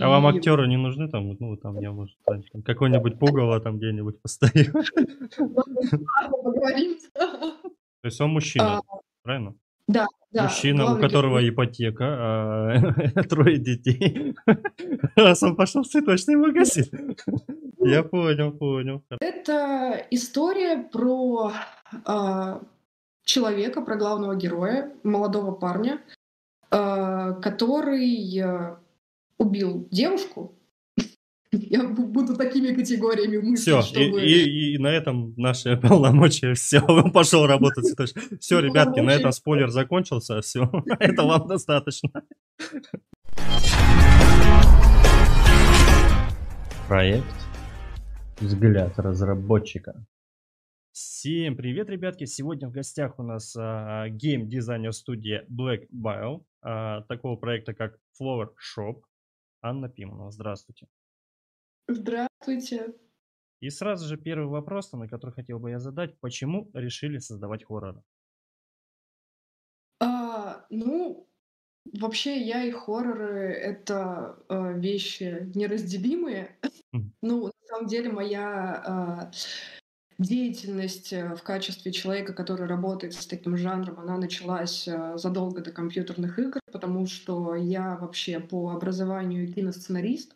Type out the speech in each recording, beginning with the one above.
А вам актеры не нужны там? Ну, там я, может, там какой-нибудь пугало там где-нибудь поговорим. То есть он мужчина, А, правильно? Да, да, Мужчина, у которого герой. ипотека, а, трое детей. Раз он пошел в цветочный магазин. Я понял, понял. Это история про а, человека, про главного героя, молодого парня, а, который а, убил девушку. Я бу- буду такими категориями Все, мыслить, и, чтобы... и- и на этом наши полномочия, все, он пошел работать в цветочный. Все, ребятки, на этом спойлер закончился, все, это вам достаточно. Проект «Взгляд разработчика». Всем привет, ребятки! Сегодня в гостях у нас а, гейм-дизайнер студии Black Bile, а, такого проекта как Flower Shop, Анна Пиманова. Здравствуйте. Здравствуйте. И сразу же первый вопрос, на который хотел бы я задать. Почему решили создавать хорроры? А, ну, вообще я и хорроры— это а, вещи неразделимые. Ну, на самом деле моя а, деятельность э, в качестве человека, который работает с таким жанром, она началась а, задолго до компьютерных игр, потому что я вообще по образованию киносценарист,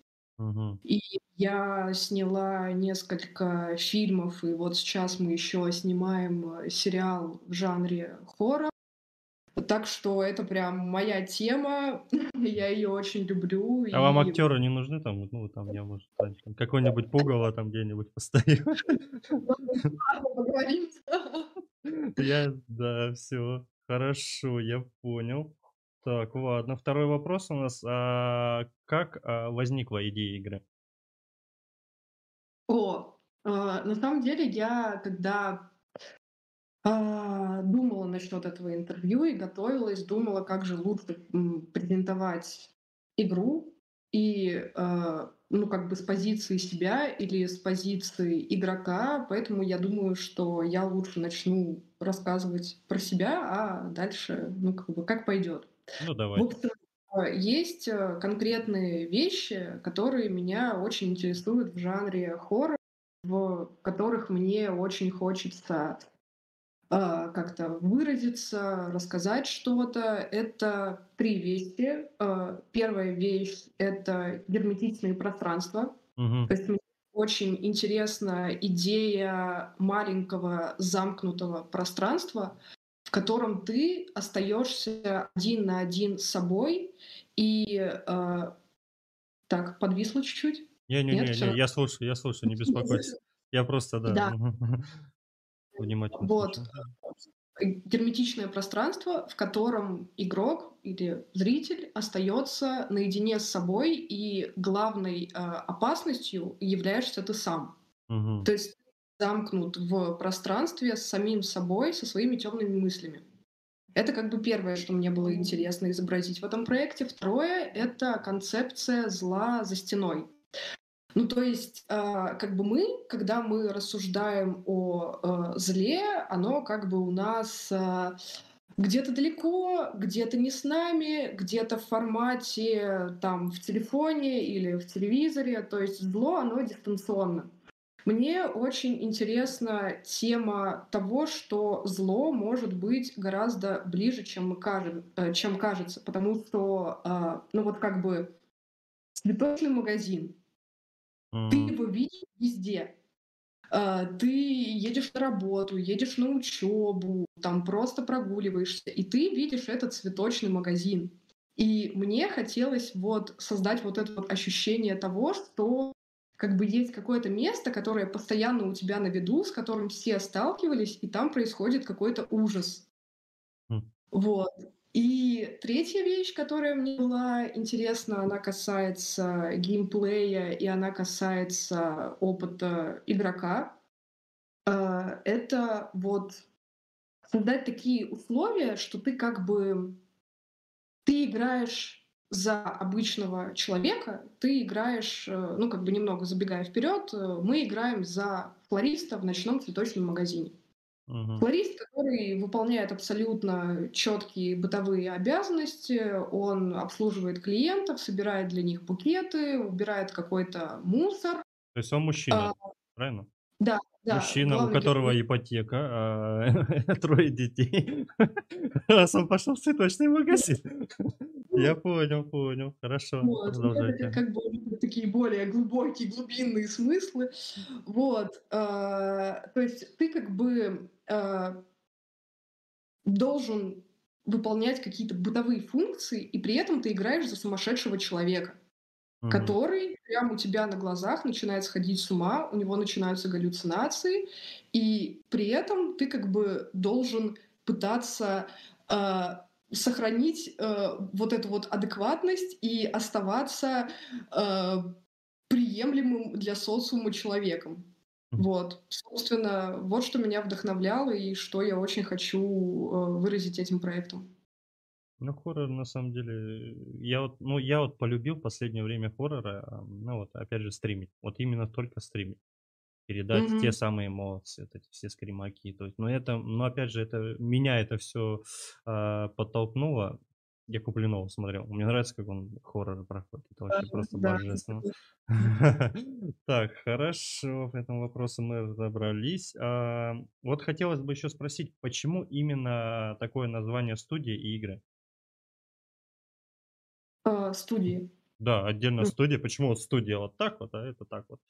и я сняла несколько фильмов, и вот сейчас мы еще снимаем э, сериал в жанре хоррор. Так что это прям моя тема, я ее очень люблю. А вам И актеры не нужны там? Ну, там я, может, там какой-нибудь пугало там где-нибудь постою. Я, да, все, хорошо, я понял. Так, ладно. Второй вопрос у нас. А как а, возникла идея игры? О, а, на самом деле я, когда думала насчет этого интервью и готовилась, думала, как же лучше презентовать игру и, а, ну, как бы с позиции себя или с позиции игрока, поэтому я думаю, что я лучше начну рассказывать про себя, а дальше, ну, как бы, как пойдет. Ну, В давайте. общем, а, есть конкретные вещи, которые меня очень интересуют в жанре хоррор, в которых мне очень хочется а, как-то выразиться, рассказать что-то. Это три вещи. А, Первая вещь — это герметичные пространства. Мгм. То есть мне очень интересна идея маленького замкнутого пространства, в котором ты остаешься один на один с собой и э, так подвисло чуть-чуть. Нет, Не-не-не, все. не, я слушаю, я слушаю, не беспокойтесь. Я просто, да, Да. Внимательно вот слушаю. э, герметичное пространство, в котором игрок или зритель остается наедине с собой, и главной э, опасностью являешься ты сам. Мгм. То есть замкнут в пространстве с самим собой, со своими темными мыслями. Это как бы первое, что мне было интересно изобразить в этом проекте. Второе — это концепция зла за стеной. Ну, то есть, а, как бы мы, когда мы рассуждаем о э, зле, оно как бы у нас а, где-то далеко, где-то не с нами, где-то в формате там в телефоне или в телевизоре. То есть зло, оно дистанционно. Мне очень интересна тема того, что зло может быть гораздо ближе, чем, мы кажем, э, чем кажется, потому что, а, ну вот как бы цветочный магазин, ты его видишь везде. А, Ты едешь на работу, едешь на учебу, там просто прогуливаешься, и ты видишь этот цветочный магазин. И мне хотелось вот создать вот это вот ощущение того, что как бы есть какое-то место, которое постоянно у тебя на виду, с которым все сталкивались, и там происходит какой-то ужас. М. Вот. И третья вещь, которая мне была интересна, она касается геймплея и она касается опыта игрока. А, Это вот создать такие условия, что ты как бы ты играешь за обычного человека, ты играешь, э, ну как бы немного забегая вперед, э, мы играем за флориста в ночном цветочном магазине. Мгм. Флорист, который выполняет абсолютно четкие бытовые обязанности. Он обслуживает клиентов, собирает для них букеты, убирает какой-то мусор. То есть он мужчина, А, правильно? да, да, Мужчина, у которого герой. ипотека, а, трое детей. Раз он пошел в цветочный магазин. Я понял, понял. Хорошо, Вот, это как продолжайте. как бы такие более глубокие, глубинные смыслы. Вот, а, то есть ты как бы, а должен выполнять какие-то бытовые функции, и при этом ты играешь за сумасшедшего человека, Мгм. который прямо у тебя на глазах начинает сходить с ума, у него начинаются галлюцинации, и при этом ты как бы должен пытаться, а, сохранить, э, вот эту вот адекватность и оставаться, а, приемлемым для социума человеком. Вот, собственно, вот что меня вдохновляло и что я очень хочу, э, выразить этим проектом. Ну, хоррор на самом деле, я вот, ну, я вот полюбил в последнее время хорроры, а, ну вот опять же стримить. Вот именно только стримить. Передать те Мгм. самые эмоции, вот эти все скримаки. То есть, но это, но опять же, это меня это все подтолкнуло. Я Куплинова смотрел. Мне нравится, как он хорроры проходит. Это вообще просто да, божественно. Так, хорошо, по этому вопросу мы разобрались. А, вот хотелось бы еще спросить, почему именно такое название студии и игры? А, студии. Да, отдельно студия. Почему вот студия вот так вот, а это так вот?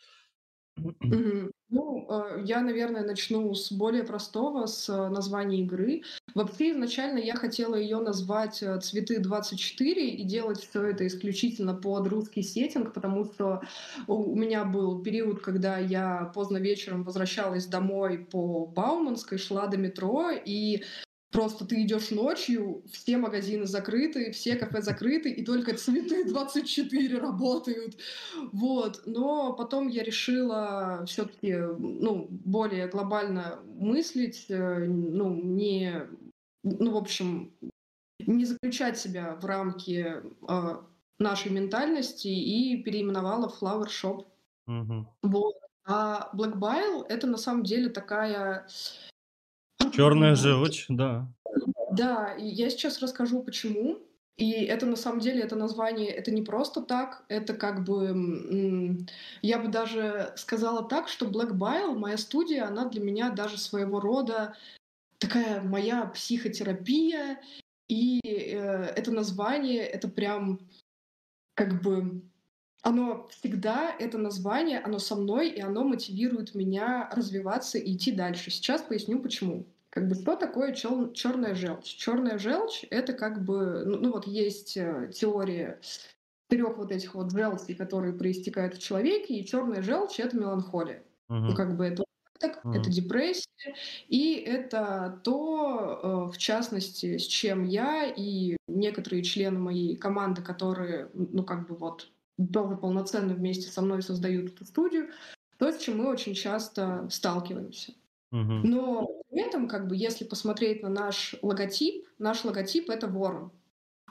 Ну, э, я, наверное, начну с более простого, с э, названия игры. Вообще, изначально я хотела ее назвать э, «Цветы 24» и делать все это исключительно под русский сеттинг, потому что у меня был период, когда я поздно вечером возвращалась домой по Бауманской, шла до метро, и Просто ты идешь ночью, все магазины закрыты, все кафе закрыты, и только цветы 24 работают. Вот. Но потом я решила все-таки, ну, более глобально мыслить, э, ну, не, ну, в общем, не заключать себя в рамки а, нашей ментальности и переименовала в Flower Shop. Мгм. Вот. А Black Bile это на самом деле такая Черная желчь, да. Да, и я сейчас расскажу, почему. И это на самом деле, это название, это не просто так, это как бы, я бы даже сказала так, что Black Bile, моя студия, она для меня даже своего рода такая моя психотерапия, и э, это название, это прям как бы оно всегда, это название, оно со мной, и оно мотивирует меня развиваться и идти дальше. Сейчас поясню почему. Как бы что такое черная желчь? Черная желчь это как бы, ну, ну вот есть э, теория трех вот этих вот желчей, которые проистекают в человеке, и черная желчь это меланхолия. Ну, Мгм. как бы это так, это Мгм. депрессия, и это то, э, в частности, с чем я и некоторые члены моей команды, которые, ну, как бы вот тоже полноценно вместе со мной создают эту студию, то, с чем мы очень часто сталкиваемся. Но при этом, как бы, если посмотреть на наш логотип, наш логотип — это ворон.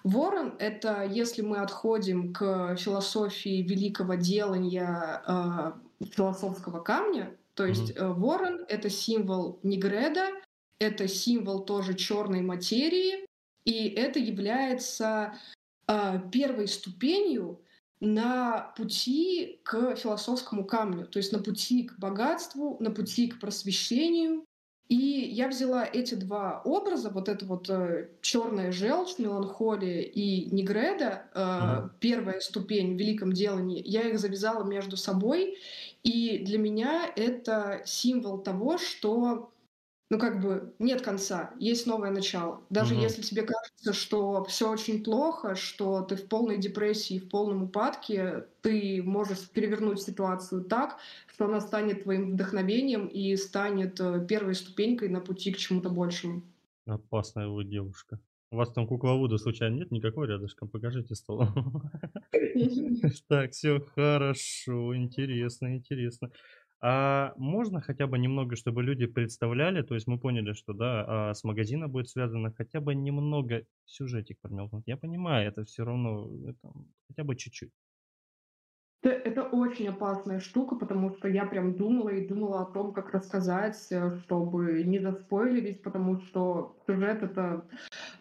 Ворон — это если мы отходим к философии великого делания э, философского камня, то есть э, ворон — это символ Негреда, это символ тоже черной материи, и это является э, первой ступенью на пути к философскому камню, то есть на пути к богатству, на пути к просвещению. И я взяла эти два образа, вот это вот э, черная желчь, меланхолия и негреда, э, первая ступень в великом делании, я их завязала между собой, и для меня это символ того, что ну, как бы нет конца, есть новое начало. Даже Мгм. если тебе кажется, что все очень плохо, что ты в полной депрессии, в полном упадке, ты можешь перевернуть ситуацию так, что она станет твоим вдохновением и станет э, первой ступенькой на пути к чему-то большему. Опасная вы девушка. У вас там кукловода случайно нет никакой рядышком? Покажите стол. Так, все хорошо, интересно, интересно. А можно хотя бы немного, чтобы люди представляли, то есть мы поняли, что да, а, с магазина будет связано, хотя бы немного сюжетик промелькнуть. Я понимаю, это все равно, это хотя бы чуть-чуть. Э, это очень опасная штука, потому что я прям думала и думала о том, как рассказать, э, чтобы не заспойлерить, потому что сюжет- это,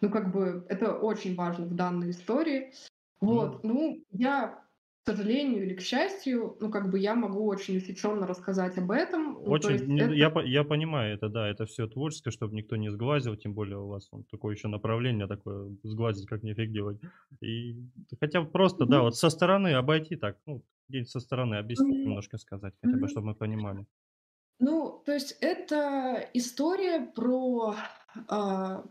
ну, как бы, это очень важно в данной истории. Вот, ну, я, к сожалению или к счастью, ну, как бы я могу очень усеченно рассказать об этом. Ну, Очень, не это я я понимаю это, да, это всё творческое, чтобы никто не сглазил, тем более у вас вон такое еще направление такое, сглазить как нифиг делать. И хотя бы просто, да, Мгм. вот со стороны обойти так, ну, где-нибудь со стороны объяснить, Мгм. немножко сказать, хотя бы Мгм. чтобы мы понимали. Ну, то есть это история про, а,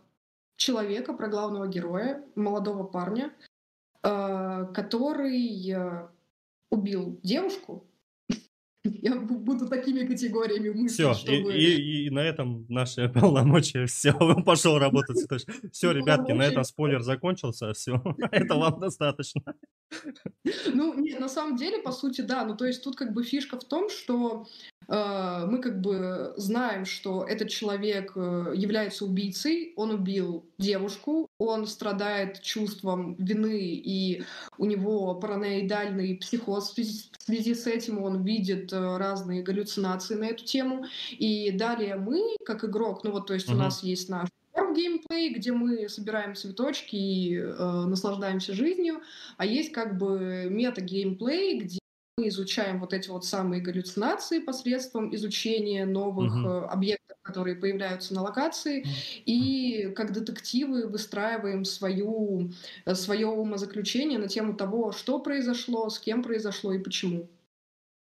человека, про главного героя, молодого парня, который, а, убил девушку. Я бу буду такими категориями мыслить, Всё, и чтобы и и на этом наши полномочия всё, он пошел работать Всё, ребятки, на этом спойлер закончился, всё, этого вам достаточно. Ну, не, на самом деле, по сути, да. Ну, то есть тут как бы фишка в том, что, мы как бы знаем, что этот человек, э, является убийцей. Он убил девушку, он страдает чувством вины, и у него параноидальный психоз в связи с этим. Он видит, э, разные галлюцинации на эту тему. И далее мы, как игрок, ну вот, то есть у Мгм. нас есть наш геймплей, где мы собираем цветочки и, э, наслаждаемся жизнью, а есть как бы мета-геймплей, где мы изучаем вот эти вот самые галлюцинации посредством изучения новых, Мгм. объектов, которые появляются на локации, и как детективы выстраиваем свою э, свое умозаключение на тему того, что произошло, с кем произошло и почему.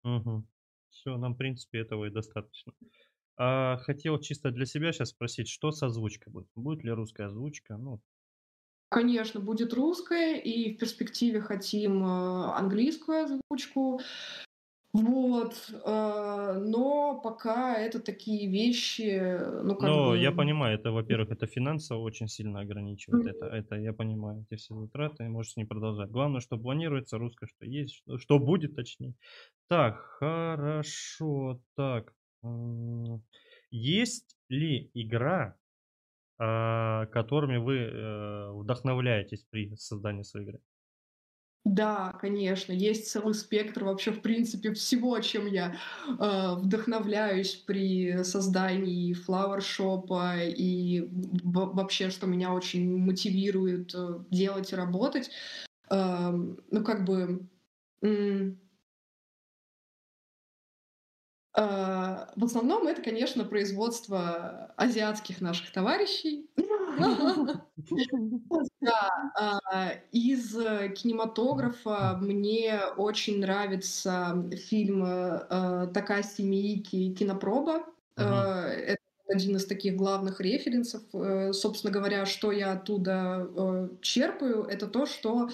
Мгм. Всё, нам, в принципе, этого и достаточно. А, хотел чисто для себя щас спросить, что с озвучкой будет? Будет ли русская озвучка? Ну Конечно, будет русская, и в перспективе хотим, а, английскую озвучку. Вот, а, но пока это такие вещи, ну, как Но я бы понимаю, это, во-первых, это финансово очень сильно ограничивает. Это Мгм. это я понимаю, эти все затраты, можете не продолжать. Главное, что планируется, русское что есть, что что будет, точнее. Так, хорошо. Так, есть ли игра, которыми вы, э, вдохновляетесь при создании своей игры? Да, конечно, есть целый спектр вообще, в принципе, всего, чем я, а, вдохновляюсь при создании флауэр-шопа и вообще, что меня очень мотивирует, э, делать и работать. Ам, ну, как бы, в основном это, конечно, производство азиатских наших товарищей. Да, а, из кинематографа мне очень нравится фильм, э, Такаси Миики "Кинопроба". Э, это один из таких главных референсов. Э, собственно говоря, что я оттуда, э, черпаю- это то, что,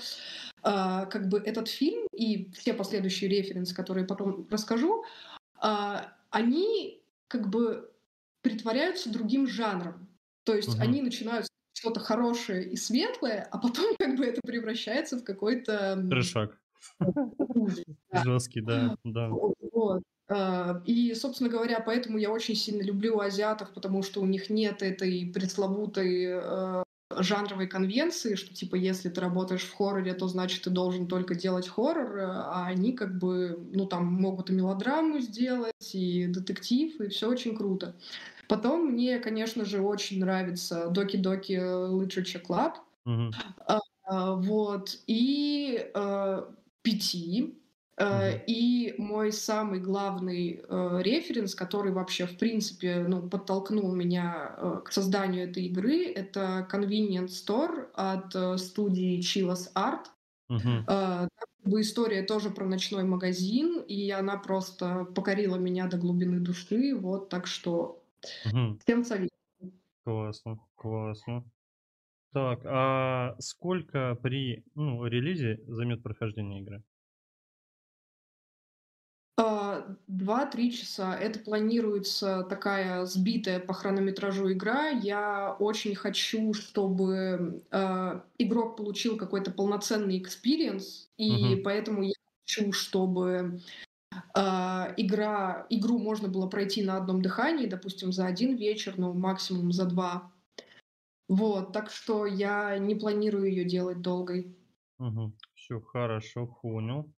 а, как бы этот фильм и все последующие референсы, которые потом расскажу, а, они как бы притворяются другим жанром. То есть Мгм. они начинают что-то хорошее и светлое, а потом как бы это превращается в какой-то, Трешак. Жесткий, да, да. Вот. А, и, собственно говоря, поэтому я очень сильно люблю азиатов, потому что у них нет этой пресловутой, э, жанровой конвенции, что типа если ты работаешь в хорроре, то значит ты должен только делать хоррор, а они как бы, ну, там могут и мелодраму сделать, и детектив, и всё очень круто. Потом мне, конечно же, очень нравится Doki Literature Club. Мгм. А, вот, и, э, PT. Э, и мой самый главный, э, референс, который вообще, в принципе, ну, подтолкнул меня, э, к созданию этой игры- это Convenience Store от, студии Chivas Art. Как бы история тоже про ночной магазин, и она просто покорила меня до глубины души. Вот, так что Мгм. всем советую. Классно, классно. Так, а сколько при, ну, релизе займет прохождение игры? А, 2-3 часа. Это планируется такая сбитая по хронометражу игра. Я очень хочу, чтобы, а, игрок получил какой-то полноценный experience, и Мгм. поэтому я хочу, чтобы, а, игра игру можно было пройти на одном дыхании, допустим, за 1 вечер, ну, максимум за 2. Вот, так что я не планирую её делать долгой. Мгм. Всё хорошо, понял.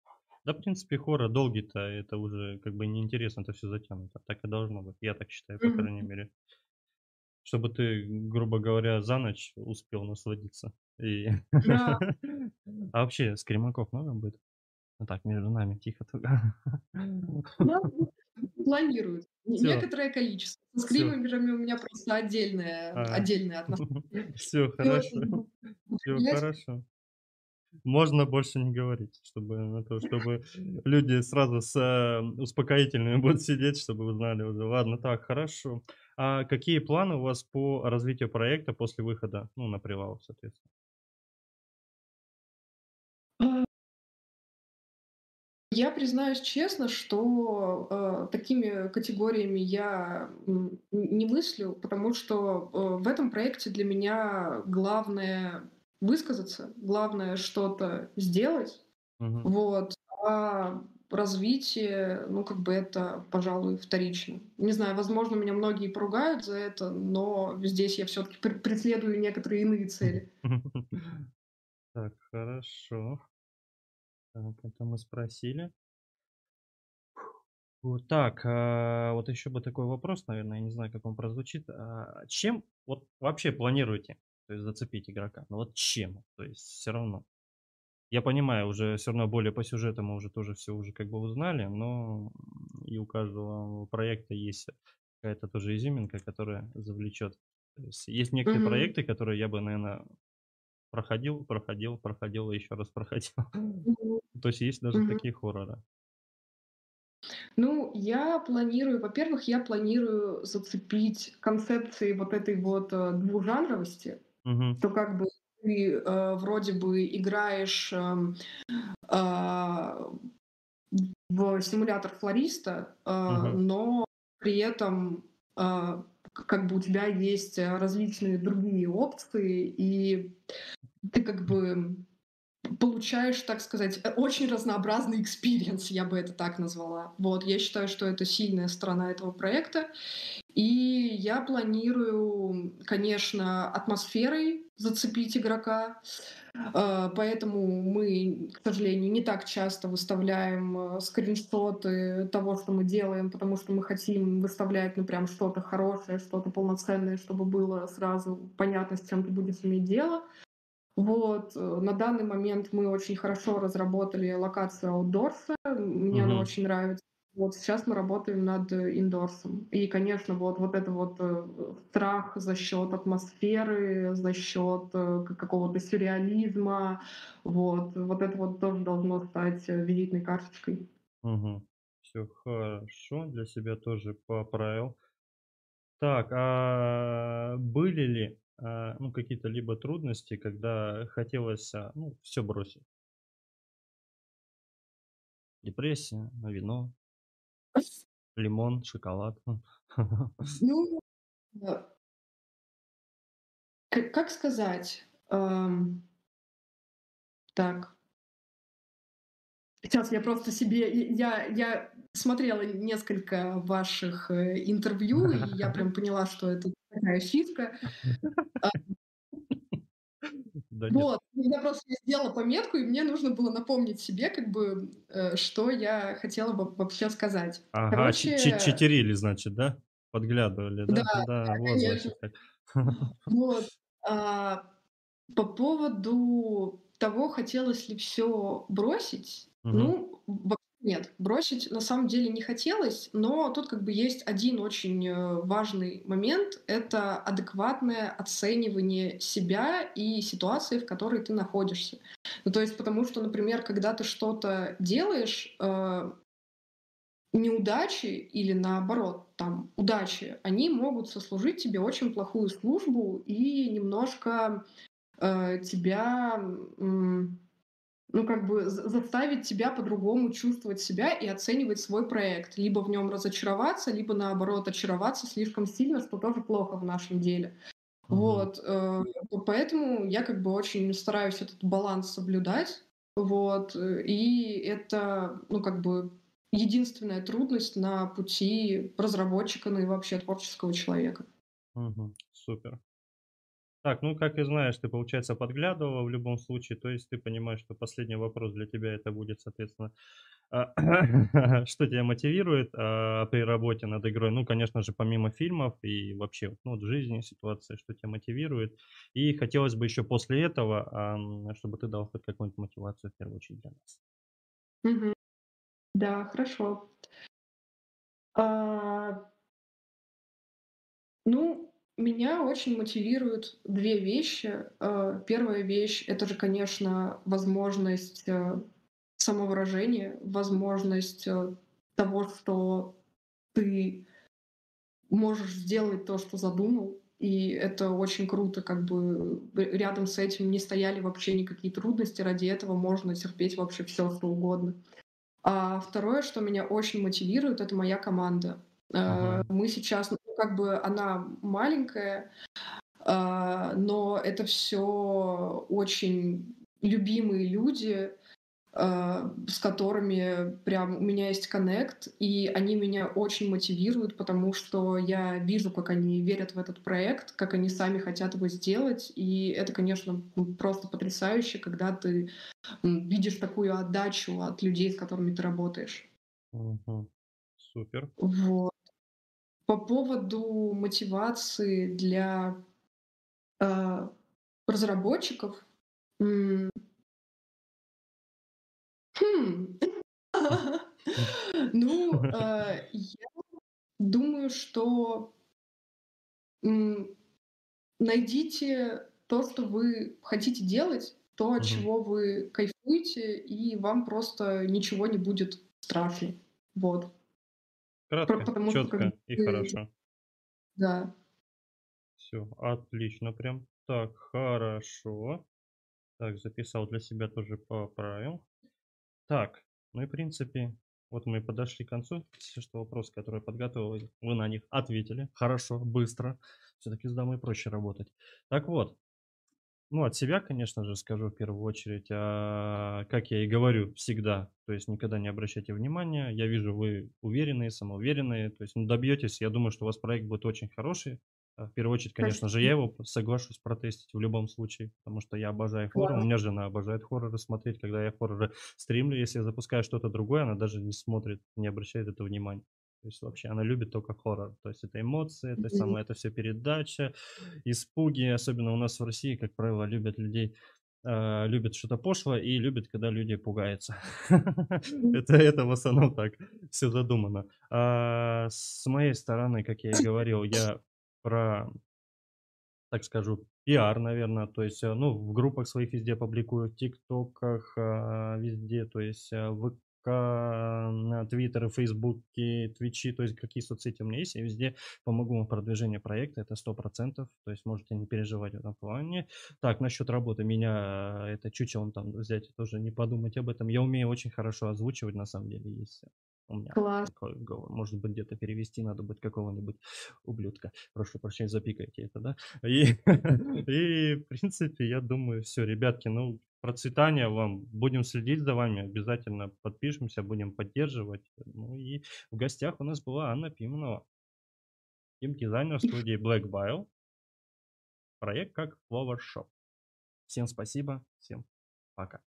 Да, в принципе, хоррор долгий-то, это уже как бы неинтересно, это все затянуто. Так и должно быть. Я так считаю, по крайней мере. Чтобы ты, грубо говоря, за ночь успел насладиться. И... Да. А вообще, скримаков много будет? Ну так, между нами, тихо. Да, ну, планируют. Не Все, некоторое количество. Со все. скримерами у меня просто отдельное А, отдельные отношения. все хорошо, люблю все хорошо. Можно больше не говорить, чтобы то, чтобы люди сразу с э, успокоительными будут сидеть, чтобы вы знали уже. Ладно, так, хорошо. А какие планы у вас по развитию проекта после выхода, ну, на привал, соответственно? А, я признаюсь честно, что, э, такими категориями я, не мыслю, потому что, э, в этом проекте для меня главное высказаться, главное что-то сделать. Мгм. Вот. А развитие, ну, как бы это, пожалуй, вторично. Не знаю, возможно, меня многие поругают за это, но здесь я все таки преследую некоторые иные цели. Так, хорошо. Так, это мы спросили. Вот так, а, вот еще бы такой вопрос, наверное, я не знаю, как он прозвучит. А, чем вот вообще планируете, то есть зацепить игрока? Ну вот чем? То есть все равно. Я понимаю, уже все равно более по сюжету мы уже тоже все уже как бы узнали, но и у каждого проекта есть какая-то тоже изюминка, которая завлечет. То есть есть некоторые Мгм. проекты, которые я бы, наверное, проходил, проходил, проходил и еще раз проходил. Мгм. То есть есть даже Мгм. такие хорроры. Ну, я планирую, во-первых, я планирую зацепить концепцией вот этой вот, э, двужанровости, Что как бы ты, э, вроде бы играешь, эм, а, в симулятор флориста, а, мгм, но при этом, к как бы у тебя есть, э, различные другие опции, и ты как бы получаешь, так сказать, э, очень разнообразный experience, я бы это так назвала. Вот, я считаю, что это сильная сторона этого проекта. И я планирую, конечно, атмосферой зацепить игрока. Э, поэтому мы, к сожалению, не так часто выставляем, э, скриншоты того, что мы делаем, потому что мы хотим выставлять, ну, прям что-то хорошее, что-то полноценное, чтобы было сразу понятно, с чем ты будешь иметь дело. Вот, э, на данный момент мы очень хорошо разработали локацию аутдорса. Мне она мгм, очень нравится. Вот сейчас мы работаем над индорсом. И, конечно, вот, вот это вот э, страх за счет атмосферы, за счет э, какого-то сюрреализма, вот, вот это вот тоже должно стать э, визитной карточкой. мгм. Всё хорошо, для себя тоже поправил. Так, а были ли, а, ну, какие-то либо трудности, когда хотелось, а, ну, все бросить? Депрессия, а, вино, лимон, шоколад. Ну, э, к- как сказать? Ам, так, Сейчас я просто себе и я я смотрела несколько ваших, э, интервью, и я прям поняла, что это такая фишка. Да нет. вот, я просто сделала пометку, и мне нужно было напомнить себе, как бы, э, что я хотела во вообще сказать. Ага, Короче, читерили, значит, да? Подглядывали, да, да? Да, да, вот конечно. значит. Вот, а, по поводу того, хотелось ли все бросить, Мгм, ну, нет. Бросить на самом деле не хотелось, но тут как бы есть один очень, э, важный момент- это адекватное оценивание себя и ситуации, в которой ты находишься. Ну, то есть потому что, например, когда ты что-то делаешь, э, неудачи или, наоборот, там, удачи, они могут сослужить тебе очень плохую службу и немножко э, тебя, м, ну, как бы за- заставить тебя по-другому чувствовать себя и оценивать свой проект. Либо в нем разочароваться, либо наоборот очароваться слишком сильно, что тоже плохо в нашем деле. мгм, Вот, э, поэтому я как бы очень стараюсь этот баланс соблюдать. Вот, э, и это, ну, как бы единственная трудность на пути разработчика, ну и вообще творческого человека. мгм. Супер. Так, ну, как и знаешь, ты, получается, подглядывала в любом случае, то есть ты понимаешь, что последний вопрос для тебя это будет, соответственно, а, что тебя мотивирует а, при работе над игрой? Ну, конечно же, помимо фильмов и вообще ну, в жизни ситуации, что тебя мотивирует. И хотелось бы еще после этого, чтобы ты дал хоть какую-нибудь мотивацию в первую очередь для нас. Да, хорошо. А, ну, меня очень мотивируют две вещи. Э, первая вещь- это же, конечно, возможность, э, самовыражения, возможность, э, того, что ты можешь сделать то, что задумал. И это очень круто, как бы, рядом с этим не стояли вообще никакие трудности. Ради этого можно терпеть вообще все что угодно. А второе, что меня очень мотивирует- это моя команда. Мгм. мы сейчас, как бы она маленькая, а, но это все очень любимые люди, а, с которыми прям у меня есть коннект, и они меня очень мотивируют, потому что я вижу, как они верят в этот проект, как они сами хотят его сделать. И это, конечно, просто потрясающе, когда ты видишь такую отдачу от людей, с которыми ты работаешь. Мгм. Супер. Вот. По поводу мотивации для а, разработчиков, хм, ну, э, я думаю, что найдите то, что вы хотите делать, то, от чего вы кайфуете, и вам просто ничего не будет страшно. Вот. Кратко, Потому что четко и ты... хорошо. Да. Все, отлично прям. Так, хорошо. Так, записал для себя тоже поправил. Так, ну и в принципе, вот мы подошли к концу. Все, что вопросы, которые я подготовил, вы на них ответили. Хорошо, быстро. Все-таки с дамой проще работать. Так вот, ну, от себя, конечно же, скажу в первую очередь, а, как я и говорю всегда, то есть никогда не обращайте внимания. Я вижу, вы уверенные, самоуверенные, то есть ну, добьетесь. Я думаю, что у вас проект будет очень хороший. А, В первую очередь, конечно же, я его соглашусь протестить в любом случае, потому что я обожаю хоррор. У Класс. меня жена обожает хорроры смотреть. Когда я хорроры стримлю, если я запускаю что-то другое, она даже не смотрит, не обращает это внимания. То есть вообще она любит только хоррор. То есть это эмоции, это Мгм. самое, это все передача, испуги, особенно у нас в России, как правило, любят людей, а, любят что-то пошлое и любят, когда люди пугаются. Это, это в основном так все задумано. А, с моей стороны, как я и говорил, я про, так скажу, пиар, наверное, то есть, э, ну, в группах своих везде публикую, в ТикТоках, а, везде, то есть, э, в ВК, на Твиттере, Фейсбуке, Твичи, то есть какие соцсети у меня есть, я везде помогу вам в продвижении проекта, это сто процентов, то есть можете не переживать в этом плане. Так, насчет работы меня, э, это чучелом там взять, тоже не подумать об этом. Я умею очень хорошо озвучивать, на самом деле, есть у меня Класс. такой говор. Может быть, где-то перевести надо будет какого-нибудь ублюдка. Прошу прощения, запикайте это, да? И, и в принципе, я думаю, все, ребятки, ну, процветания вам. Будем следить за вами, обязательно подпишемся, будем поддерживать. Ну и в гостях у нас была Анна Пименова, геймдизайнер студии Black Bile, проект как Flower Shop. Всем спасибо, всем пока.